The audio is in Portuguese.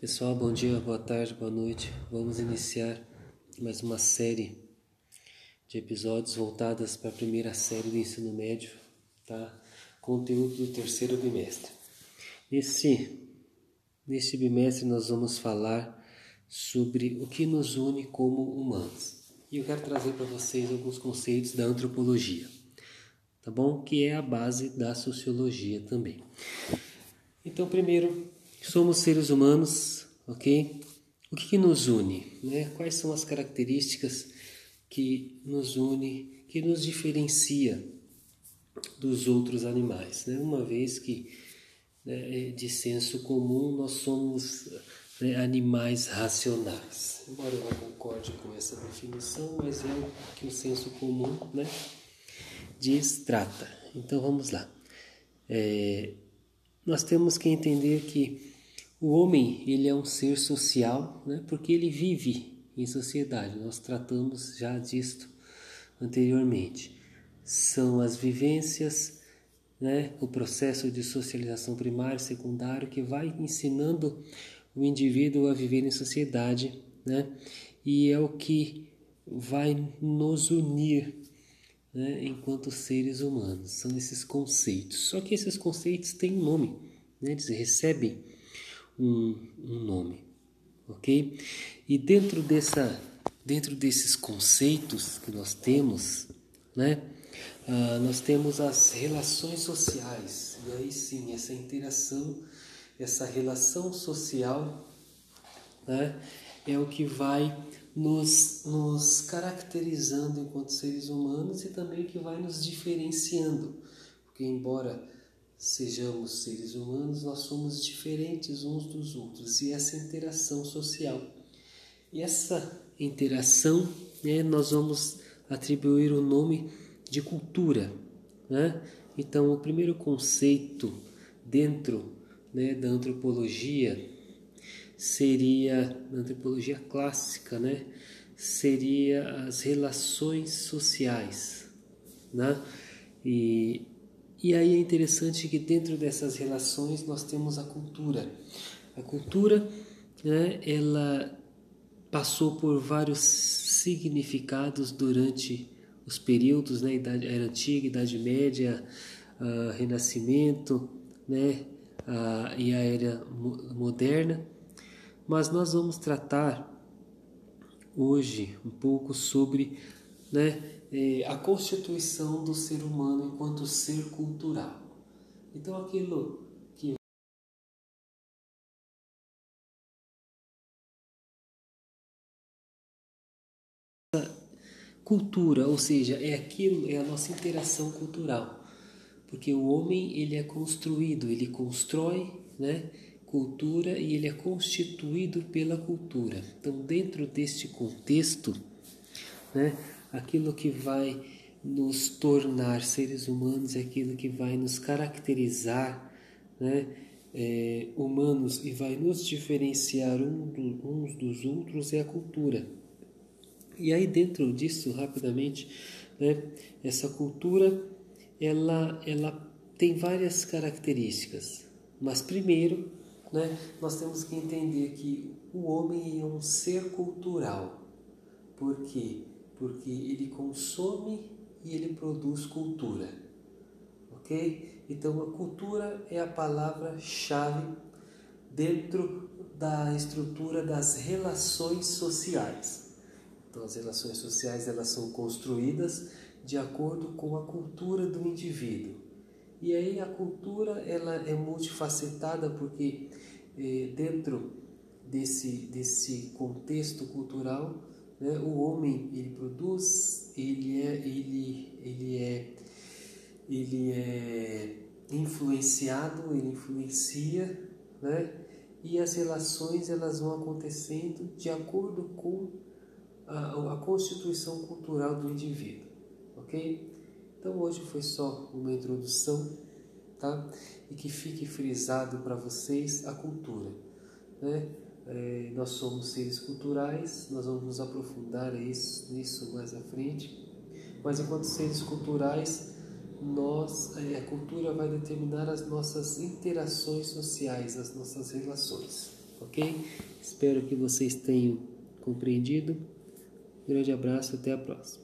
Pessoal, bom dia, boa tarde, boa noite. Vamos iniciar mais uma série de episódios voltadas para a primeira série do ensino médio, tá? Conteúdo do terceiro bimestre. Nesse, nesse bimestre nós vamos falar sobre o que nos une como humanos. E eu quero trazer para vocês alguns conceitos da antropologia, tá bom? Que é a base da sociologia também. Então, primeiro, Somos seres humanos, ok? O que, que nos une? Né? Quais são as características que nos une, que nos diferencia dos outros animais? Né? Uma vez que, né, é de senso comum, nós somos né, animais racionais. Embora eu não concorde com essa definição, mas é o que o senso comum né, diz, trata. Então vamos lá. É, nós temos que entender que o homem ele é um ser social, né? porque ele vive em sociedade. Nós tratamos já disto anteriormente. São as vivências, né? o processo de socialização primário secundário que vai ensinando o indivíduo a viver em sociedade, né? e é o que vai nos unir né? enquanto seres humanos. São esses conceitos. Só que esses conceitos têm um nome, né? eles recebem um, um nome, ok? E dentro dessa, dentro desses conceitos que nós temos, né? Ah, nós temos as relações sociais e aí sim essa interação, essa relação social, né? É o que vai nos, nos caracterizando enquanto seres humanos e também que vai nos diferenciando, porque embora sejamos seres humanos, nós somos diferentes uns dos outros e essa interação social. E essa interação, né, nós vamos atribuir o nome de cultura. Né? Então, o primeiro conceito dentro né, da antropologia seria, na antropologia clássica, né, seria as relações sociais. Né? E e aí é interessante que dentro dessas relações nós temos a cultura. A cultura, né, ela passou por vários significados durante os períodos, né, idade, era antiga, idade média, uh, renascimento, né, uh, e a era moderna. Mas nós vamos tratar hoje um pouco sobre, né, é, a constituição do ser humano enquanto ser cultural. Então, aquilo que cultura, ou seja, é aquilo, é a nossa interação cultural. Porque o homem, ele é construído, ele constrói, né, cultura e ele é constituído pela cultura. Então, dentro deste contexto, né, aquilo que vai nos tornar seres humanos, é aquilo que vai nos caracterizar, né? É, humanos e vai nos diferenciar uns dos outros é a cultura. E aí dentro disso, rapidamente, né, essa cultura ela, ela tem várias características. Mas primeiro, né, nós temos que entender que o homem é um ser cultural. Por quê? porque ele consome e ele produz cultura. Ok? Então a cultura é a palavra-chave dentro da estrutura das relações sociais. Então as relações sociais elas são construídas de acordo com a cultura do indivíduo. E aí a cultura ela é multifacetada porque eh, dentro desse, desse contexto cultural né? O homem ele produz, ele é, ele, ele é, ele é influenciado, ele influencia, né? E as relações elas vão acontecendo de acordo com a, a constituição cultural do indivíduo, ok? Então hoje foi só uma introdução, tá? E que fique frisado para vocês a cultura, né? é, nós somos seres culturais, nós vamos nos aprofundar isso, nisso mais à frente, mas enquanto seres culturais, nós, é, a cultura vai determinar as nossas interações sociais, as nossas relações. ok? Espero que vocês tenham compreendido. Grande abraço, até a próxima.